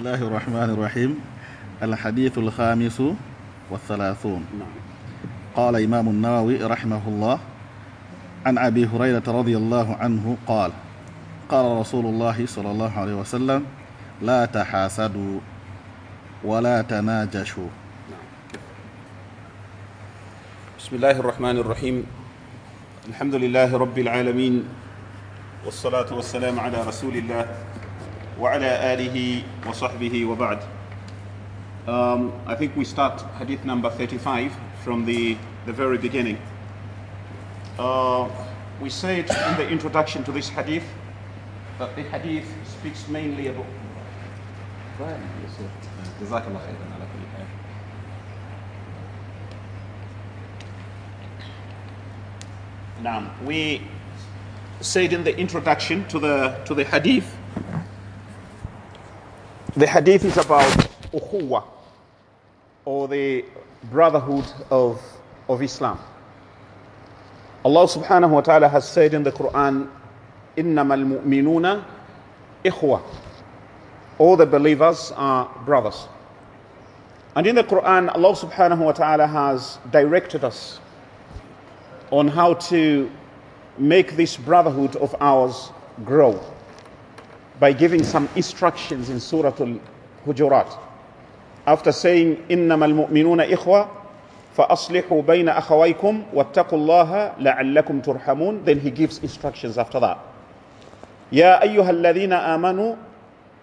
الله الرحمن الرحيم الحديث الخامس والثلاثون قال إمام النووي رحمه الله عن أبي هريرة رضي الله عنه قال قال رسول الله صلى الله عليه وسلم لا تحاسدوا ولا تناجشوا بسم الله الرحمن الرحيم الحمد لله رب العالمين والصلاة والسلام على رسول الله وعلى آله وصحبه وبعد um, I think we start hadith number 35 from the, the very beginning uh, we said in the introduction to this hadith that the hadith speaks mainly about جزاك الله خيرا على كل حال Now, we said in the introduction to the to the hadith, the hadith is about ukhuwa, or the brotherhood of, of Islam. Allah subhanahu wa ta'ala has said in the Quran, إِنَّمَا الْمُؤْمِنُونَ إِخْوَةً All the believers are brothers. And in the Quran, Allah subhanahu wa ta'ala has directed us on how to make this brotherhood of ours grow by giving some instructions in Surah Al-Hujurat. After saying, إِنَّمَا الْمُؤْمِنُونَ إِخْوَةً فَأَصْلِحُوا بَيْنَ أَخَوَيْكُمْ وَاتَّقُوا اللَّهَ لَعَلَّكُمْ تُرْحَمُونَ Then he gives instructions after that. يَا أَيُّهَا الَّذِينَ آمَنُوا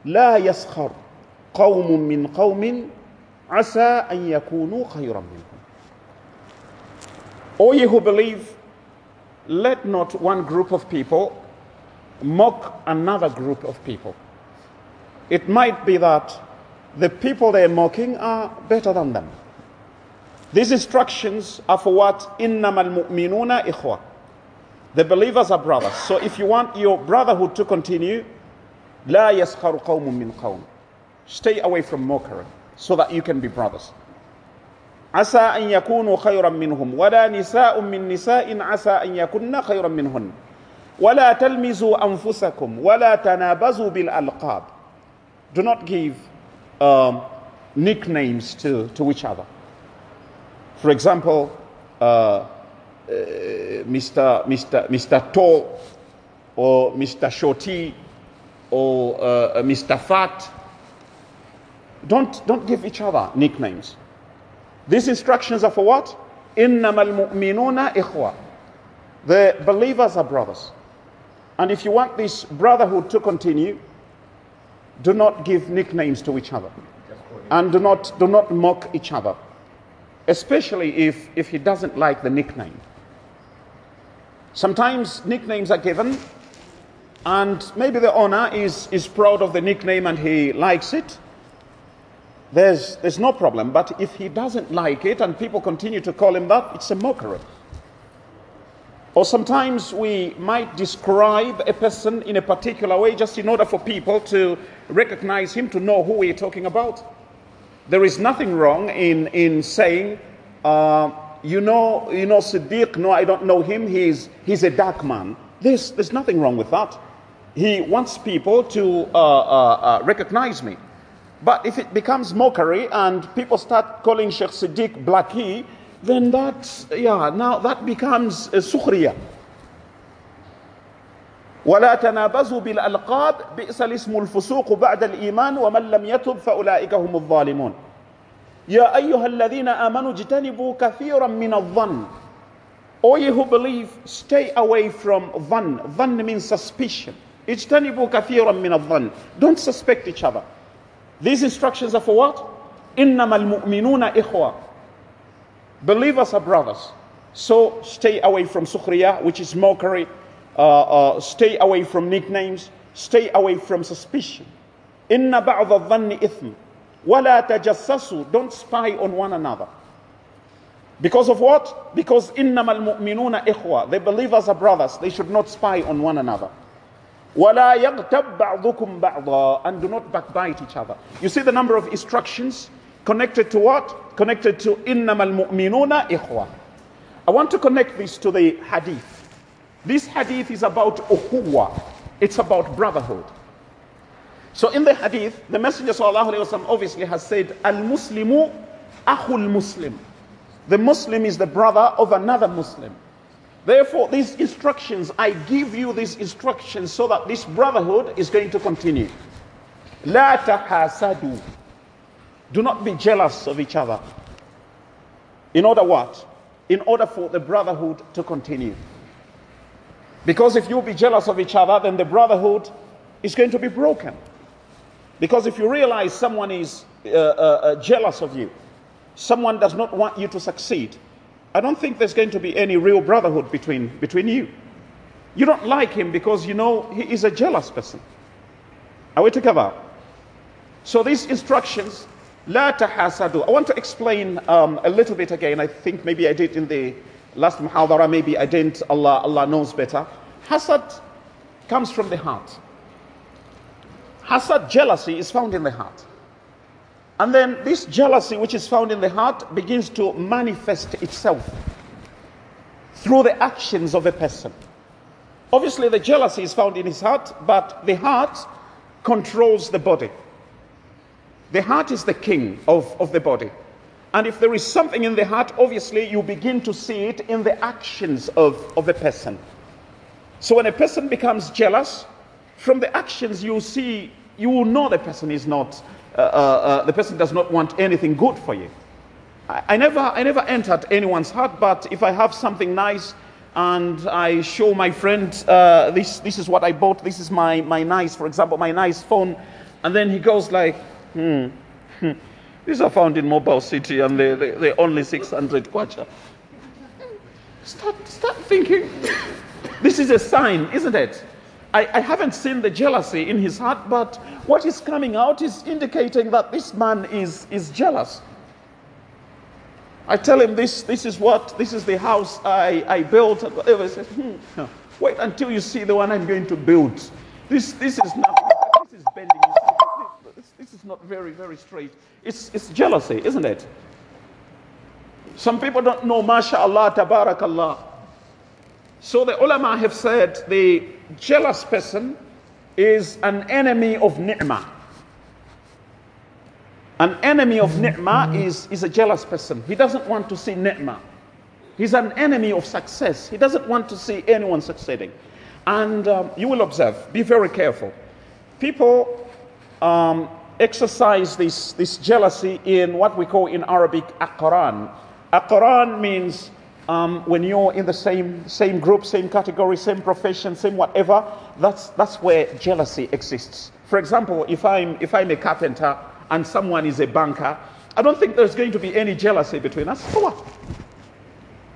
لَا يَسْخَرْ قَوْمٌ مِّنْ قَوْمٍ عَسَىٰ أَن يَكُونُوا خَيْرًا مِّنْهُمْ O ye who believe, let not one group of people mock another group of people. It might be that the people they're mocking are better than them. These instructions are for what? إِنَّمَا الْمُؤْمِنُونَ إِخْوَةً The believers are brothers. So if you want your brotherhood to continue, لَا يَسْخَرُ قَوْمٌ مِّنْ قَوْمٍ Stay away from mockery so that you can be brothers. عسى أن يكونوا خيرا منهم ولا نساء من نساء عسى أن يكن خيرا منهن ولا تلمزوا أنفسكم ولا تنابزوا بالألقاب Do not give um, nicknames to, to each other. For example, uh, uh, Mr. Mr. Mr. Tall or Mr. Shorty or uh, Mr. Fat. Don't, don't give each other nicknames. These instructions are for what? إِنَّمَا الْمُؤْمِنُونَ إِخْوَةً The believers are brothers. And if you want this brotherhood to continue, do not give nicknames to each other. And do not, do not mock each other. Especially if, if he doesn't like the nickname. Sometimes nicknames are given, and maybe the owner is, is proud of the nickname and he likes it there's, there's no problem. But if he doesn't like it and people continue to call him that, it's a mockery. Or sometimes we might describe a person in a particular way just in order for people to recognize him, to know who we're talking about. There is nothing wrong in, in saying, uh, you know, you know Siddiq, no, I don't know him, he's, he's a dark man. There's, there's nothing wrong with that. He wants people to uh, uh, uh recognize me. But if it becomes mockery and people start calling Sheikh Siddiq Blackie, then that, yeah, now that becomes a sukhriya. ولا تنابزوا بالألقاب بئس الاسم الفسوق بعد الإيمان ومن لم يتب فأولئك هم الظالمون يا أيها الذين آمنوا اجتنبوا كثيرا من الظن O ye who believe, stay away from dhan. Dhan means suspicion. اجتنبوا كثيرا من الظن. Don't suspect each other. These instructions are for what? إنما المؤمنون إخوة. Believers are brothers. So stay away from sukhriya, which is mockery. Uh, uh, stay away from nicknames. Stay away from suspicion. إن بعض الظن إثم. ولا تجسسوا. Don't spy on one another. Because of what? Because إنما المؤمنون إخوة. The believers are brothers. They should not spy on one another. وَلَا يَغْتَبْ بَعْضُكُمْ بَعْضًا And do not backbite each other. You see the number of instructions Connected to what? Connected to innamal mu'minuna ikhwa. I want to connect this to the hadith. This hadith is about ukhuwa. It's about brotherhood. So in the hadith, the Messenger وسلم, obviously has said, Al-Muslimu Akhul Muslim. The Muslim is the brother of another Muslim. Therefore, these instructions, I give you these instructions so that this brotherhood is going to continue. La تحاسدوا do not be jealous of each other. In order what? In order for the brotherhood to continue. Because if you be jealous of each other, then the brotherhood is going to be broken. Because if you realize someone is uh, uh, uh, jealous of you, someone does not want you to succeed, I don't think there's going to be any real brotherhood between, between you. You don't like him because you know he is a jealous person. Are we together? So these instructions, la tahasadu. I want to explain um, a little bit again. I think maybe I did in the last muhadara, maybe I didn't. Allah, Allah knows better. Hasad comes from the heart. Hasad, jealousy, is found in the heart. And then this jealousy, which is found in the heart, begins to manifest itself through the actions of a person. Obviously, the jealousy is found in his heart, but the heart controls the body. The heart is the king of, of the body. And if there is something in the heart, obviously, you begin to see it in the actions of, of a person. So when a person becomes jealous, from the actions you see you will know the person is not, uh, uh, uh, the person does not want anything good for you. I, I, never, I never entered anyone's heart, but if I have something nice and I show my friend, uh, this, this is what I bought, this is my, my nice, for example, my nice phone, and then he goes like, hmm, hmm. these are found in Mobile City and they, they, they're only 600 kwacha. Start, start thinking, this is a sign, isn't it? I, I, haven't seen the jealousy in his heart, but what is coming out is indicating that this man is, is jealous. I tell him this, this is what, this is the house I, I built, and whatever. He says, hmm, wait until you see the one I'm going to build. This, this is not, this is bending. Is not very, very straight. It's, it's jealousy, isn't it? Some people don't know, mashallah, tabarakallah. So the ulama have said the jealous person is an enemy of ni'mah. An enemy of ni'mah is, is a jealous person. He doesn't want to see ni'mah. He's an enemy of success. He doesn't want to see anyone succeeding. And um, you will observe, be very careful. People um, exercise this, this jealousy in what we call in Arabic aqran. Aqran means um, when you're in the same, same group, same category, same profession, same whatever, that's, that's where jealousy exists. For example, if I'm, if I'm a carpenter and someone is a banker, I don't think there's going to be any jealousy between us. For what?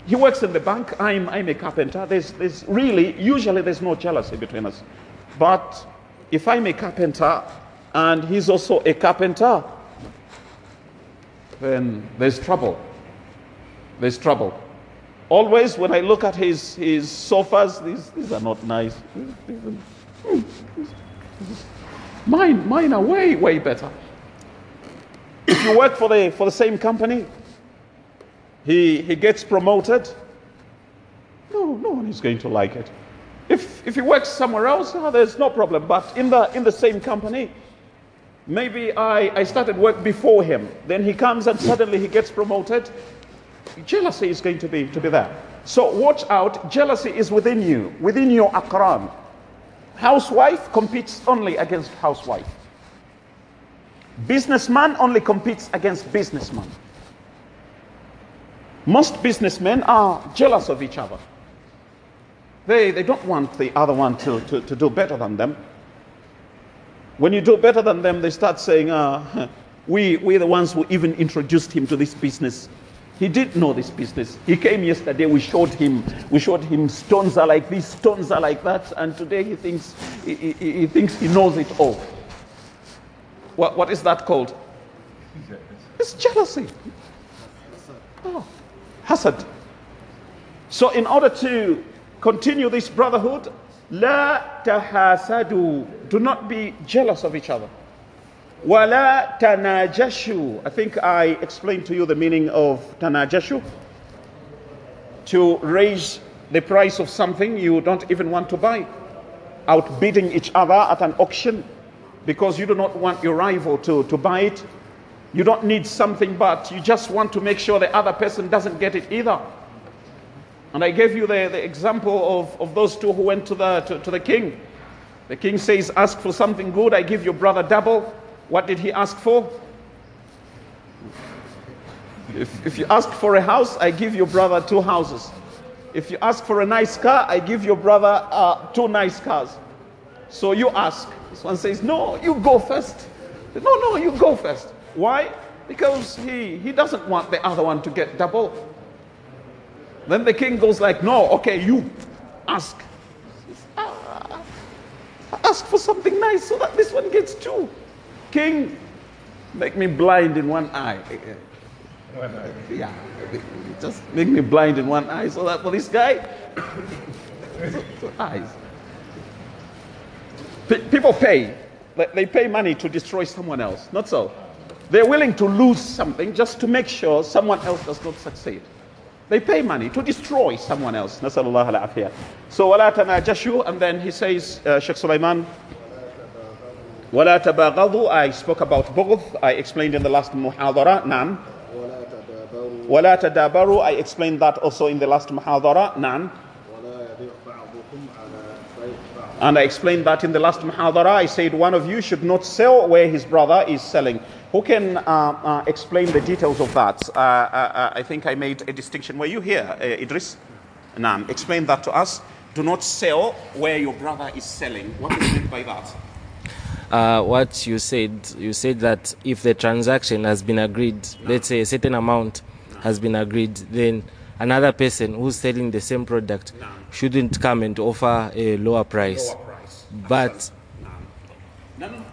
He works in the bank, I'm, I'm a carpenter. There's, there's really, usually there's no jealousy between us. But if I'm a carpenter and he's also a carpenter, then there's trouble. There's trouble. Always, when I look at his, his sofas, these, these are not nice. Mine, mine are way, way better. If you work for the, for the same company, he, he gets promoted. No, no one is going to like it. If, if he works somewhere else, oh, there's no problem. But in the, in the same company, maybe I, I started work before him. Then he comes and suddenly he gets promoted jealousy is going to be, to be there. So watch out, jealousy is within you, within your aqran. Housewife competes only against housewife. Businessman only competes against businessman. Most businessmen are jealous of each other. They, they don't want the other one to, to, to do better than them. When you do better than them, they start saying, uh, we, we're the ones who even introduced him to this business. He didn't know this business. He came yesterday, we showed him, we showed him stones are like this, stones are like that, and today he thinks he, he, he thinks he knows it all. What, what is that called? It's jealousy. Oh, hasad. So in order to continue this brotherhood, la tahasadu. Do not be jealous of each other. Wala tanajashu. I think I explained to you the meaning of tanajashu. To raise the price of something you don't even want to buy. Outbidding each other at an auction. because you do not want your rival to, to buy it. You don't need something, but you just want to make sure the other person doesn't get it either. And I gave you the, the example of, of those two who went to the, to, to the king. The king says, Ask for something good, I give your brother double. What did he ask for? If, if you ask for a house, I give your brother two houses. If you ask for a nice car, I give your brother uh, two nice cars. So you ask. This one says, No, you go first. No, no, you go first. Why? Because he, he doesn't want the other one to get double. Then the king goes like, No, okay, you ask. Ah, ask for something nice so that this one gets two. King, make me blind in one eye. Yeah, just make me blind in one eye so that for this guy, two eyes. people pay. They pay money to destroy someone else. Not so. They're willing to lose something just to make sure someone else does not succeed. They pay money to destroy someone else. Nasallallahu al-afiyah. So, wala tanajashu, and then he says, uh, Sheikh Sulaiman, wala tabaghadu, I spoke about bughd, I explained in the last muhadara, naam. Wala tadabaru, I explained that also in the last muhadara, naam and I explained that in the last muhadara. I said one of you should not sell where his brother is selling. Who can uh, uh, explain the details of that? Uh, uh, uh I think I made a distinction. Were you here, uh, Idris? Nam, explain that to us. Do not sell where your brother is selling. What do you mean by that? what you said, you said that if the transaction has been agreed, let's say a certain amount has been agreed, then another person who's selling the same product shouldn't come and offer a lower price. Lower price. But no, no,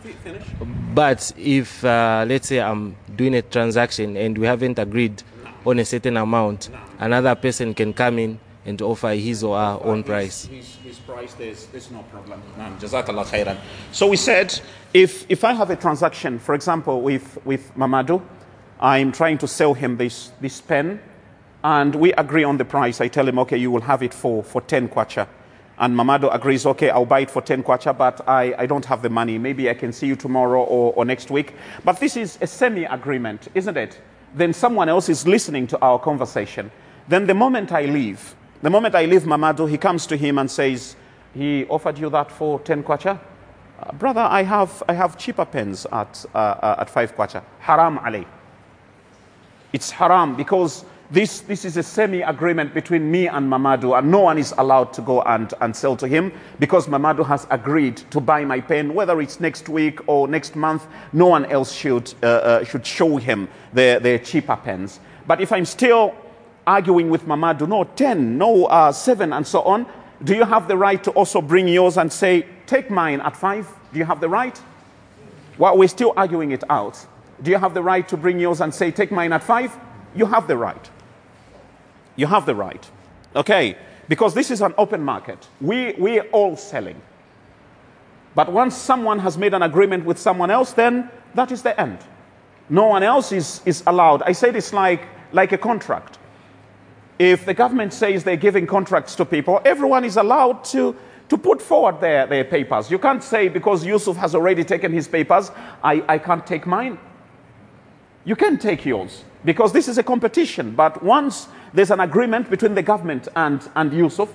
but if uh, let's say I'm doing a transaction and we haven't agreed on a certain amount, another person can come in and offer his or her own price. His, his, price, there's, there's no problem. Jazakallah khairan. So we said, if, if I have a transaction, for example, with, with Mamadou, I'm trying to sell him this, this pen and we agree on the price. I tell him, okay, you will have it for, for 10 kwacha. And Mamadou agrees, okay, I'll buy it for 10 kwacha, but I, I don't have the money. Maybe I can see you tomorrow or, or next week. But this is a semi agreement, isn't it? Then someone else is listening to our conversation. Then the moment I leave, the moment I leave Mamadou, he comes to him and says, he offered you that for 10 kwacha? Uh, brother, I have, I have cheaper pens at, uh, uh, at 5 kwacha. Haram alay. It's haram because this, this is a semi agreement between me and Mamadou, and no one is allowed to go and, and sell to him because Mamadou has agreed to buy my pen, whether it's next week or next month. No one else should, uh, uh, should show him their, their cheaper pens. But if I'm still arguing with Mamadou, no, 10, no, uh, 7, and so on, do you have the right to also bring yours and say, take mine at 5? Do you have the right? Well, we're still arguing it out. Do you have the right to bring yours and say, take mine at 5? You have the right. You have the right. Okay? Because this is an open market. We, we're all selling. But once someone has made an agreement with someone else, then that is the end. No one else is, is allowed. I say this like, like a contract. If the government says they're giving contracts to people, everyone is allowed to, to put forward their, their papers. You can't say because Yusuf has already taken his papers, I, I can't take mine. You can take yours because this is a competition. But once there's an agreement between the government and, and Yusuf,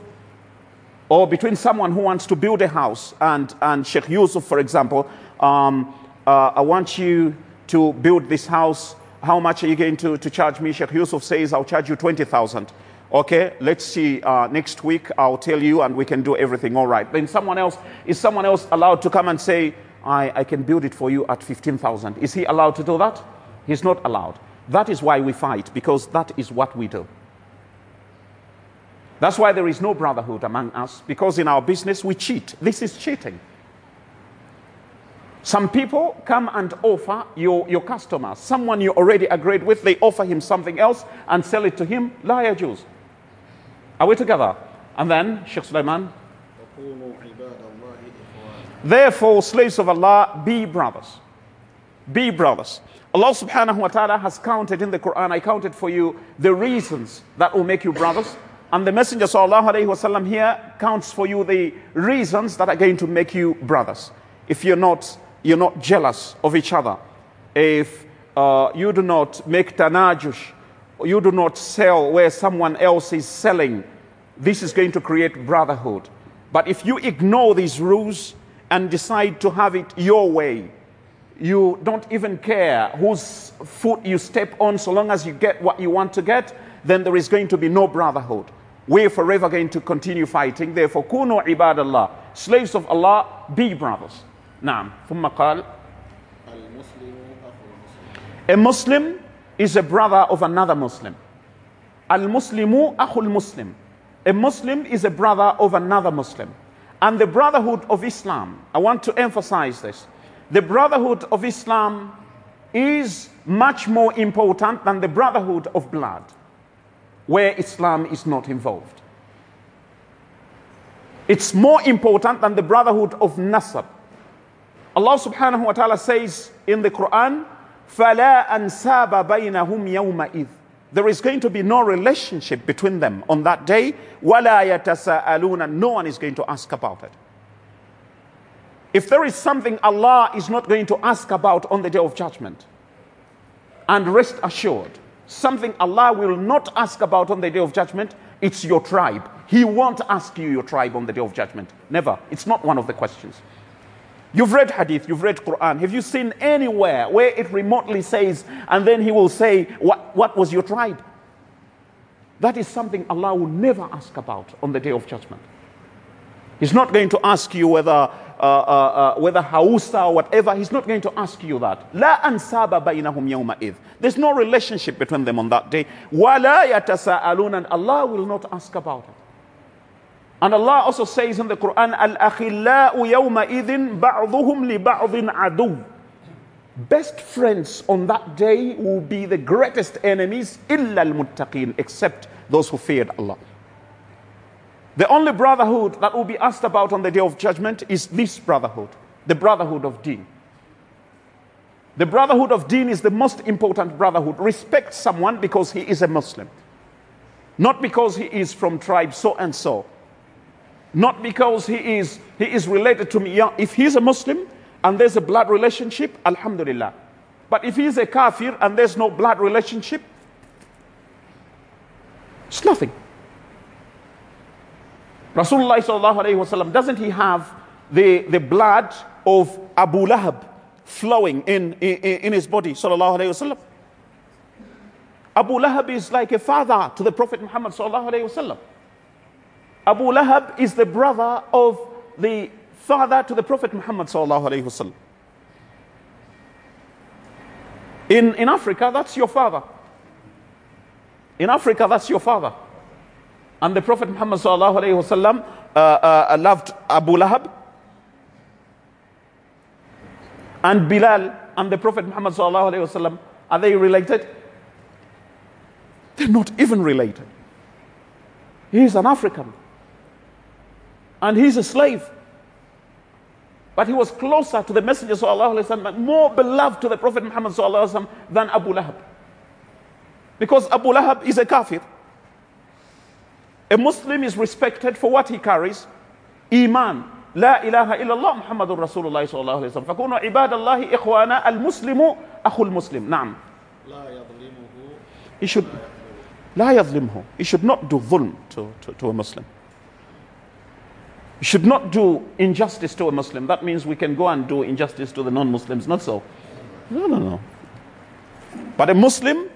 or between someone who wants to build a house and, and Sheikh Yusuf, for example, um, uh, I want you to build this house. How much are you going to, to charge me? Sheikh Yusuf says, I'll charge you 20,000. Okay, let's see. Uh, next week, I'll tell you, and we can do everything all right. Then someone else, is someone else allowed to come and say, I, I can build it for you at 15,000? Is he allowed to do that? He's not allowed. That is why we fight, because that is what we do. That's why there is no brotherhood among us, because in our business we cheat. This is cheating. Some people come and offer your, your customer, someone you already agreed with, they offer him something else and sell it to him. La yajuz. Are we together? And then, Sheikh Sulaiman. Therefore, slaves of Allah, be brothers. Be brothers. Allah subhanahu wa ta'ala has counted in the Quran, I counted for you the reasons that will make you brothers. And the Messenger sallallahu alayhi wasallam here counts for you the reasons that are going to make you brothers. If you're not you're not jealous of each other, if uh, you do not make tanajush, you do not sell where someone else is selling, this is going to create brotherhood. But if you ignore these rules and decide to have it your way, you don't even care whose foot you step on so long as you get what you want to get, then there is going to be no brotherhood. We're forever going to continue fighting. Therefore, kunu ibadallah, slaves of Allah, be brothers. Naam. ثم قال A Muslim is a brother of another Muslim. Al-Muslimu akhul Muslim. A Muslim is a brother of another Muslim. And the brotherhood of Islam, I want to emphasize this. The brotherhood of Islam is much more important than the brotherhood of blood, where Islam is not involved. It's more important than the brotherhood of nasab. Allah subhanahu wa ta'ala says in the Quran, فَلَا أَنْسَابَ بَيْنَهُمْ يَوْمَئِذ There is going to be no relationship between them on that day. وَلَا يَتَسَاءَلُونَ No one is going to ask about it. If there is something Allah is not going to ask about on the day of judgment, and rest assured, something Allah will not ask about on the day of judgment, it's your tribe. He won't ask you your tribe on the day of judgment. Never. It's not one of the questions. You've read hadith, you've read Quran. Have you seen anywhere where it remotely says, and then he will say, What, what was your tribe? That is something Allah will never ask about on the day of judgment. He's not going to ask you whether, uh, uh, uh, whether Hausa or whatever, he's not going to ask you that. La ansaba bainahum yawma idh. There's no relationship between them on that day. Wala yatasa'alun, and Allah will not ask about it. And Allah also says in the Quran, Al-akhillau yawma idhin ba'duhum li adu. Best friends on that day will be the greatest enemies, illa al-muttaqin, except those who feared Allah. The only brotherhood that will be asked about on the day of judgment is this brotherhood, the brotherhood of deen. The brotherhood of deen is the most important brotherhood. Respect someone because he is a Muslim, not because he is from tribe so and so, not because he is, he is related to me. If he's a Muslim and there's a blood relationship, Alhamdulillah. But if he's a kafir and there's no blood relationship, it's nothing. Rasulullah sallallahu alayhi wasallam, doesn't he have the, the blood of Abu Lahab flowing in, in, in his body, sallallahu alayhi wasallam? Abu Lahab is like a father to the Prophet Muhammad sallallahu alayhi wasallam. Abu Lahab is the brother of the father to the Prophet Muhammad sallallahu alayhi wasallam. In, in Africa, that's your father. In Africa, that's your father. And the Prophet Muhammad sallallahu alayhi wasallam uh, uh, loved Abu Lahab. And Bilal and the Prophet Muhammad sallallahu alayhi wasallam, are they related? They're not even related. He's an African. And he's a slave. But he was closer to the Messenger wasallam, more beloved to the Prophet Muhammad wasallam than Abu Lahab. Because Abu Lahab is a kafir. A Muslim is respected for what he carries. Iman. لا إله إلا الله محمد رسول الله صلى الله عليه وسلم فكونوا عباد الله إخوانا المسلم أخو المسلم نعم لا يظلمه he should لا يظلمه he should not do ظلم to, to, to a Muslim he should not do injustice to a Muslim that means we can go and do injustice to the non-Muslims not so no no no but a Muslim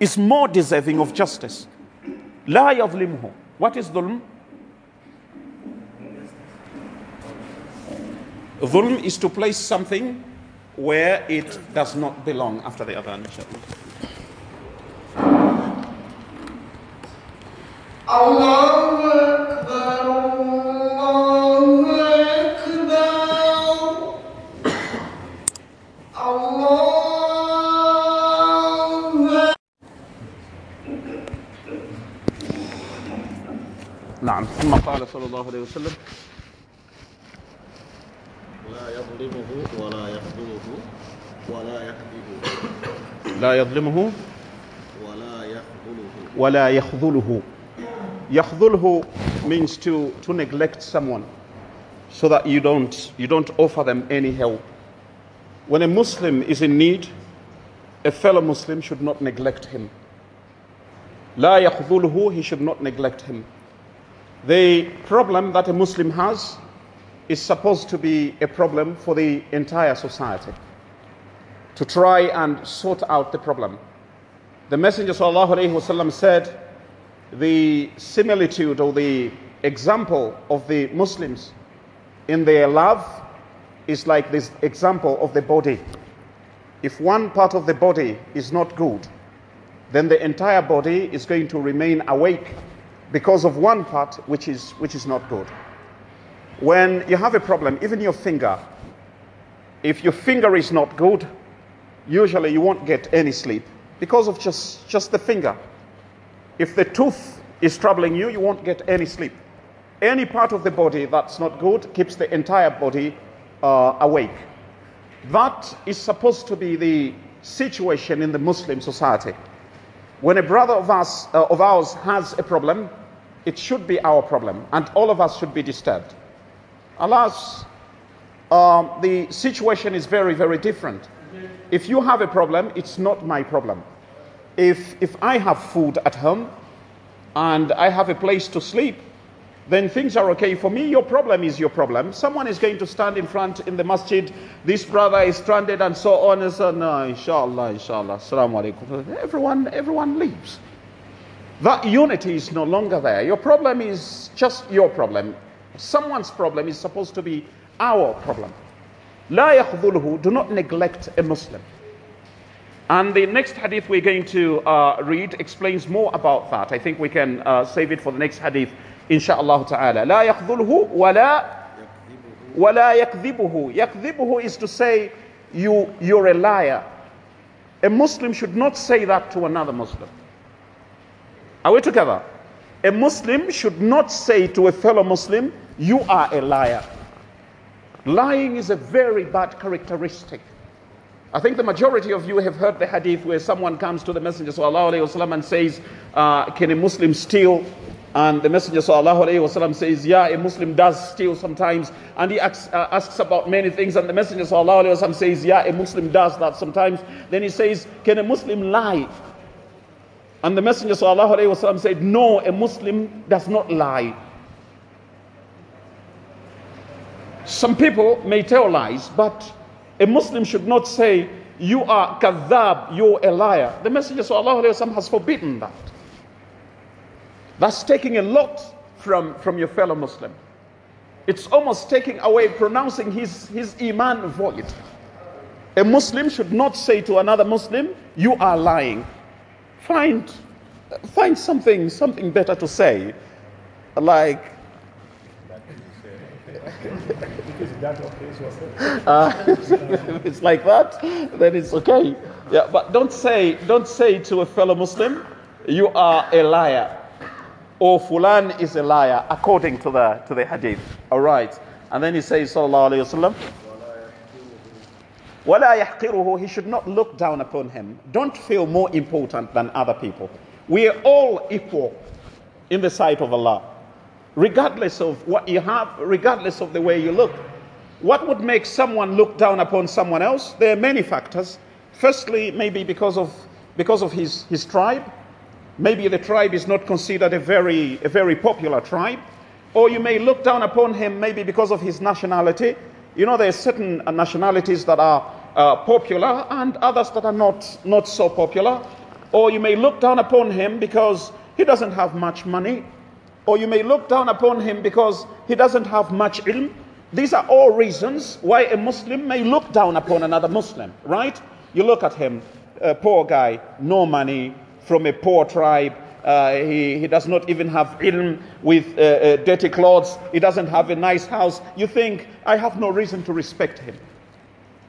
is more deserving of justice لا يظلمه what is dhulm? Dhulm is to place something where it does not belong after the other. Allah ثم قال صلى الله عليه وسلم لا يظلمه ولا يخذله ولا يكذبه لا يظلمه ولا يخذله ولا يخذله يخذله means to, to neglect someone so that you don't, you don't offer them any help When a Muslim is in need, a fellow Muslim should not neglect him. لا يخذله, he should not neglect him. The problem that a Muslim has is supposed to be a problem for the entire society. To try and sort out the problem. The Messenger ﷺ said, the similitude or the example of the Muslims in their love is like this example of the body. If one part of the body is not good, then the entire body is going to remain awake because of one part which is, which is not good. When you have a problem, even your finger, if your finger is not good, usually you won't get any sleep because of just, just the finger. If the tooth is troubling you, you won't get any sleep. Any part of the body that's not good keeps the entire body uh, awake. That is supposed to be the situation in the Muslim society. When a brother of, us, uh, of ours has a problem, it should be our problem, and all of us should be disturbed. Alas, um, the situation is very, very different. If you have a problem, it's not my problem. If, if I have food at home and I have a place to sleep, then things are okay for me. Your problem is your problem. Someone is going to stand in front in the masjid. This brother is stranded and so on and so on. No, inshallah, inshallah. Assalamu alaikum. Everyone, everyone leaves. That unity is no longer there. Your problem is just your problem. Someone's problem is supposed to be our problem. La yakhdhulhu, do not neglect a Muslim. And the next hadith we're going to uh, read explains more about that. I think we can uh, save it for the next hadith, inshallah ta'ala. La yakhdhulhu wa la, wa la yakdhibuhu. Yakdhibuhu is to say, you, you're a liar. A Muslim should not say that to another Muslim. Are we together? A Muslim should not say to a fellow Muslim, you are a liar. Lying is a very bad characteristic. I think the majority of you have heard the hadith where someone comes to the Messenger وسلم, and says, uh, Can a Muslim steal? And the Messenger وسلم, says, Yeah, a Muslim does steal sometimes. And he asks, uh, asks about many things. And the Messenger وسلم, says, Yeah, a Muslim does that sometimes. Then he says, Can a Muslim lie? And the Messenger وسلم, said, No, a Muslim does not lie. Some people may tell lies, but a Muslim should not say, You are kadhab, you're a liar. The Messenger وسلم, has forbidden that. That's taking a lot from, from your fellow Muslim. It's almost taking away, pronouncing his, his iman void. A Muslim should not say to another Muslim, You are lying. Find, find something, something better to say. Like, uh, if it's like that, then it's okay. Yeah, but don't say, don't say to a fellow Muslim, you are a liar, or fulan is a liar, according to the to the hadith. All right, and then he says, sallallahu alaihi wasallam. وَلَا يَحْقِرُهُ He should not look down upon him. Don't feel more important than other people. We are all equal in the sight of Allah regardless of what you have, regardless of the way you look. What would make someone look down upon someone else? There are many factors. Firstly, maybe because of, because of his, his tribe. Maybe the tribe is not considered a very, a very popular tribe. Or you may look down upon him maybe because of his nationality. You know, there are certain nationalities that are uh, popular and others that are not, not so popular. Or you may look down upon him because he doesn't have much money or you may look down upon him because he doesn't have much ilm. These are all reasons why a Muslim may look down upon another Muslim, right? You look at him, a poor guy, no money, from a poor tribe. Uh, he, he does not even have ilm with uh, uh, dirty clothes. He doesn't have a nice house. You think, I have no reason to respect him.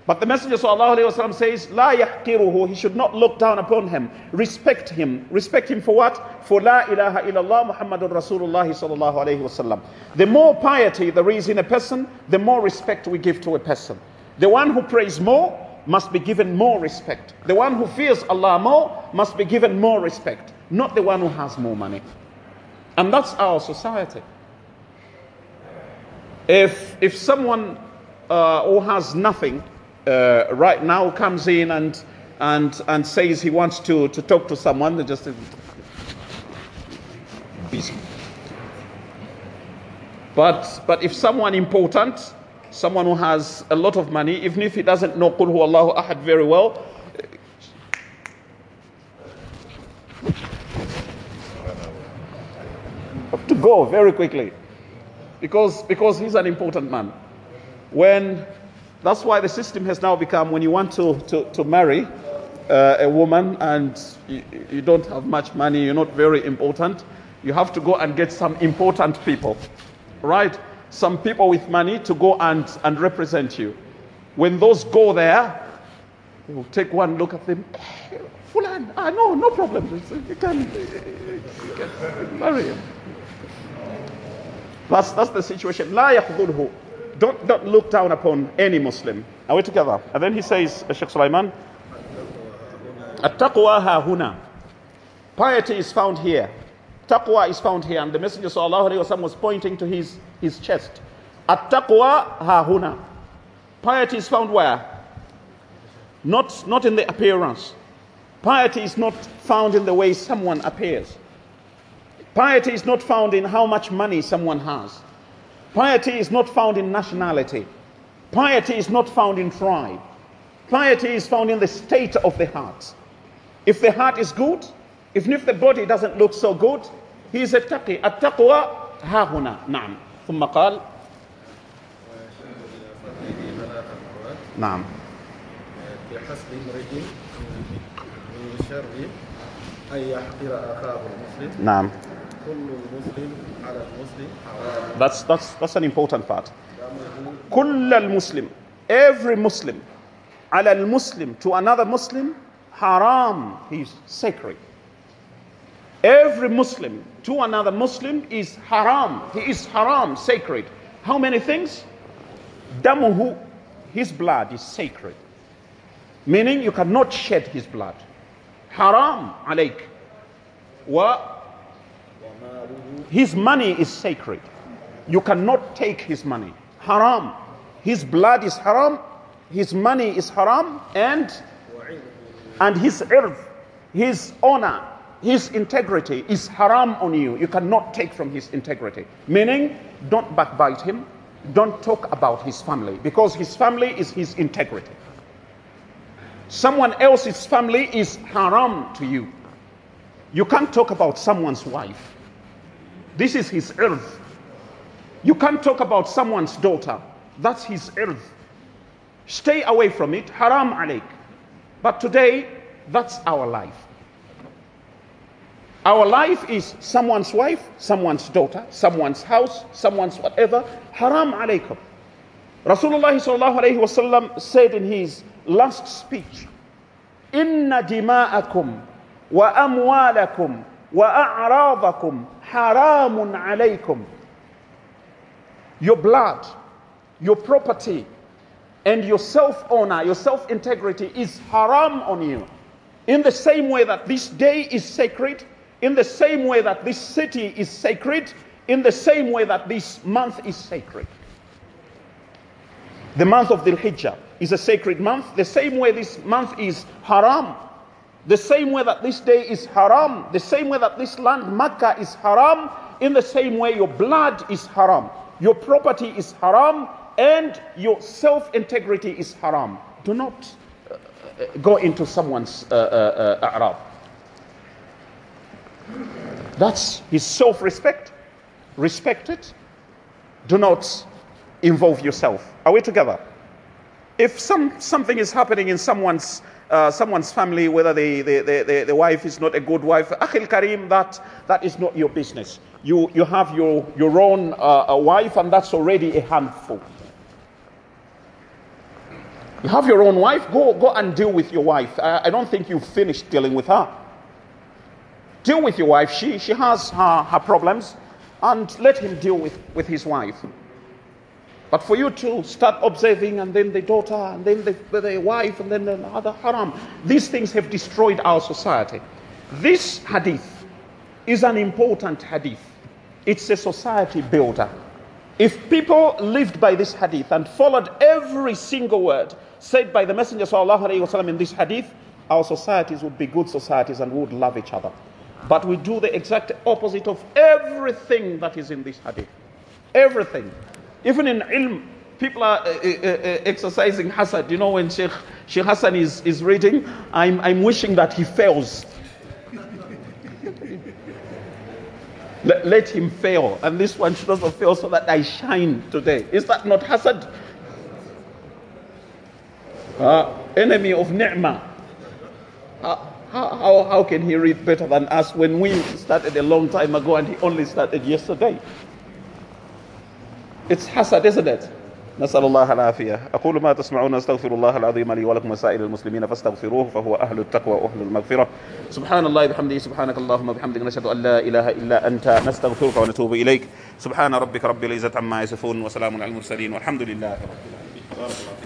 But the Messenger ﷺ says, La yahkiruhu, he should not look down upon him. Respect him. Respect him for what? For La ilaha illallah Muhammadur Rasulullah sallallahu alayhi wasallam. The more piety there is in a person, the more respect we give to a person. The one who prays more must be given more respect. The one who fears Allah more must be given more respect. Not the one who has more money. And that's our society. If, if someone uh, who has nothing uh, right now comes in and, and, and says he wants to, to talk to someone, they just say, busy. But, but if someone important, someone who has a lot of money, even if he doesn't know Qul Allahu Ahad very well, to go very quickly because, because he's an important man. When that's why the system has now become when you want to, to, to marry uh, a woman and you, you don't have much money, you're not very important, you have to go and get some important people, right? some people with money to go and, and represent you. When those go there, they will take one look at them. Hey, Fulan, ah, no, no problem. You can, you can marry him. That's, that's the situation. La yakhdhulhu. Don't, don't look down upon any Muslim. Are we together? And then he says, uh, Sheikh Sulaiman, At-taqwa ha-huna. Piety is found here. Taqwa is found here. And the Messenger of Allah was pointing to his his chest. At-taqwa hahuna. Piety is found where? Not, not in the appearance. Piety is not found in the way someone appears. Piety is not found in how much money someone has. Piety is not found in nationality. Piety is not found in tribe. Piety is found in the state of the heart. If the heart is good, even if the body doesn't look so good, he is a taqi. At-taqwa hahuna. Naam. ثم قال نعم. بحسب امرئ من شر أن يحقر أخاه المسلم. نعم. كل المسلم على المسلم حرام. That's, that's, that's an important part. كل المسلم every Muslim على المسلم to another Muslim haram is sacred. Every Muslim to another Muslim is haram. He is haram, sacred. How many things? Damuhu, his blood is sacred. Meaning you cannot shed his blood. Haram alayk. Wa his money is sacred. You cannot take his money. Haram. His blood is haram. His money is haram. And, and his irth, his honor, his integrity is haram on you. You cannot take from his integrity. Meaning, don't backbite him. Don't talk about his family because his family is his integrity. Someone else's family is haram to you. You can't talk about someone's wife. This is his irth. You can't talk about someone's daughter. That's his irth. Stay away from it. Haram alaik. But today, that's our life. Our life is someone's wife, someone's daughter, someone's house, someone's whatever. Haram alaykum. Rasulullah sallallahu alayhi wasallam said in his last speech, Inna dima'akum wa amwalakum wa a'radakum haramun alaykum. Your blood, your property, and your self honor, your self integrity is haram on you. In the same way that this day is sacred, in the same way that this city is sacred, in the same way that this month is sacred. The month of Dhul Hijjah is a sacred month, the same way this month is haram. The same way that this day is haram, the same way that this land, Makkah, is haram, in the same way your blood is haram, your property is haram, and your self integrity is haram. Do not uh, uh, go into someone's uh, uh, uh. That's his self respect. Respect it. Do not involve yourself. Are we together? If some, something is happening in someone's, uh, someone's family, whether the, the, the, the, wife is not a good wife, Akhil Karim, that, that is not your business. You, you have your, your own uh, wife, and that's already a handful. You have your own wife, go, go and deal with your wife. I, I don't think you've finished dealing with her. Deal with your wife. She, she has her, her problems, and let him deal with, with his wife. But for you to start observing, and then the daughter, and then the, the wife, and then the other haram, these things have destroyed our society. This hadith is an important hadith. It's a society builder. If people lived by this hadith and followed every single word said by the Messenger wasallam in this hadith, our societies would be good societies and would love each other. But we do the exact opposite of everything that is in this hadith. Everything. Even in ilm, people are uh, uh, uh, exercising hasad. You know, when Sheikh, Sheikh Hassan is, is reading, I'm, I'm wishing that he fails. let, let him fail. And this one should also fail so that I shine today. Is that not hasad? Uh, enemy of ni'mah. How, how, how can he read better than us when we started a long time ago and he only started yesterday? It's hasad, isn't it? نسأل الله العافية أقول ما تسمعون أستغفر الله العظيم لي ولكم وسائر المسلمين فاستغفروه فهو أهل التقوى وأهل المغفرة سبحان الله بحمده سبحانك اللهم وبحمدك نشهد أن لا إله إلا أنت نستغفرك ونتوب إليك سبحان ربك رب العزة عما يصفون وسلام على المرسلين والحمد لله رب العالمين بارك الله فيك.